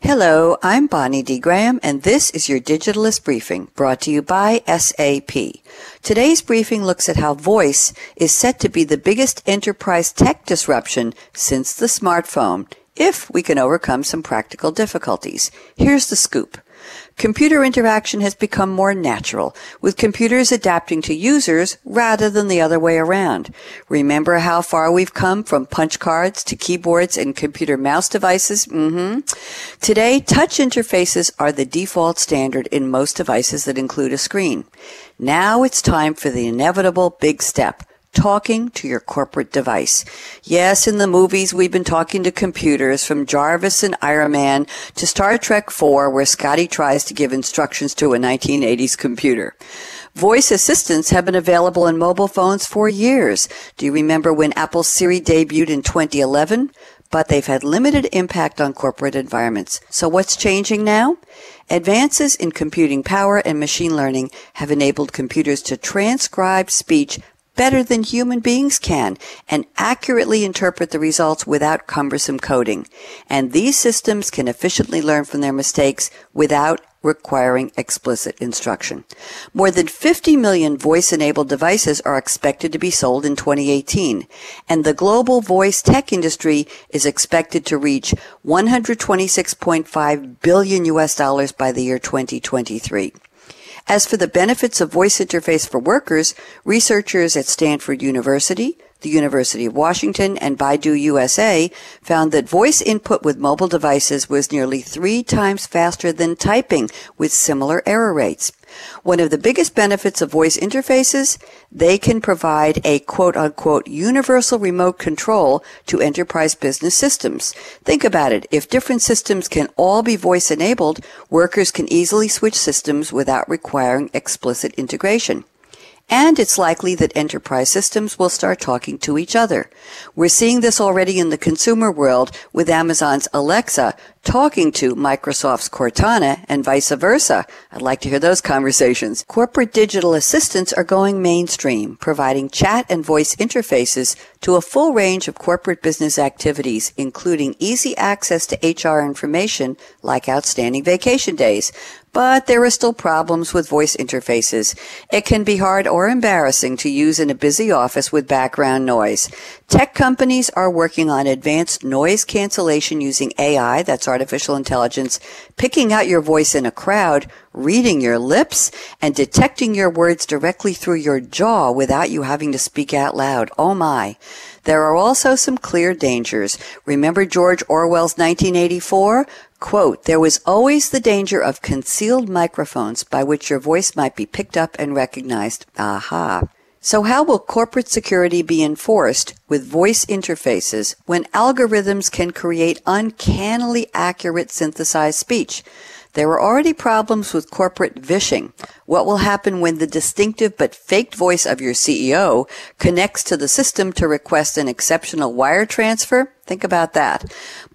Hello, I'm Bonnie D. Graham, and this is your Digitalist Briefing, brought to you by SAP. Today's briefing looks at how voice is set to be the biggest enterprise tech disruption since the smartphone, if we can overcome some practical difficulties. Here's the scoop. Computer interaction has become more natural, with computers adapting to users rather than the other way around. Remember how far we've come from punch cards to keyboards and computer mouse devices? Mm-hmm. Today, touch interfaces are the default standard in most devices that include a screen. Now it's time for the inevitable big step talking to your corporate device. Yes, in the movies, we've been talking to computers from Jarvis and Iron Man to Star Trek 4, where Scotty tries to give instructions to a 1980s computer. Voice assistants have been available in mobile phones for years. Do you remember when Apple Siri debuted in 2011? But they've had limited impact on corporate environments. So what's changing now? Advances in computing power and machine learning have enabled computers to transcribe speech better than human beings can and accurately interpret the results without cumbersome coding. And these systems can efficiently learn from their mistakes without requiring explicit instruction. More than 50 million voice-enabled devices are expected to be sold in 2018, and the global voice tech industry is expected to reach 126.5 billion US dollars by the year 2023. As for the benefits of voice interface for workers, researchers at Stanford University, the University of Washington, and Baidu USA found that voice input with mobile devices was nearly three times faster than typing with similar error rates. One of the biggest benefits of voice interfaces, they can provide a quote unquote universal remote control to enterprise business systems. Think about it. If different systems can all be voice enabled, workers can easily switch systems without requiring explicit integration. And it's likely that enterprise systems will start talking to each other. We're seeing this already in the consumer world with Amazon's Alexa talking to Microsoft's Cortana and vice versa. I'd like to hear those conversations. Corporate digital assistants are going mainstream, providing chat and voice interfaces to a full range of corporate business activities, including easy access to HR information like outstanding vacation days. But there are still problems with voice interfaces. It can be hard or embarrassing to use in a busy office with background noise. Tech companies are working on advanced noise cancellation using AI, that's artificial intelligence, picking out your voice in a crowd, reading your lips, and detecting your words directly through your jaw without you having to speak out loud. Oh my. There are also some clear dangers. Remember George Orwell's 1984? Quote, there was always the danger of concealed microphones by which your voice might be picked up and recognized. Aha. So how will corporate security be enforced with voice interfaces when algorithms can create uncannily accurate synthesized speech? There are already problems with corporate vishing. What will happen when the distinctive but faked voice of your CEO connects to the system to request an exceptional wire transfer? Think about that.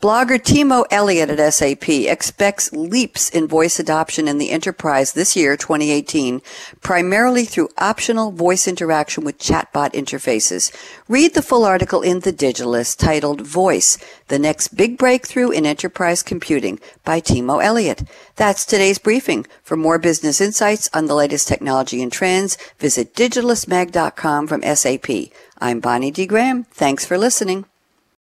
Blogger Timo Elliott at SAP expects leaps in voice adoption in the enterprise this year, 2018, primarily through optional voice interaction with chatbot interfaces. Read the full article in The Digitalist titled Voice, the next big breakthrough in enterprise computing by Timo Elliott. That's today's briefing. For more business insights on the latest technology and trends, visit digitalistmag.com from SAP. I'm Bonnie D. Graham. Thanks for listening.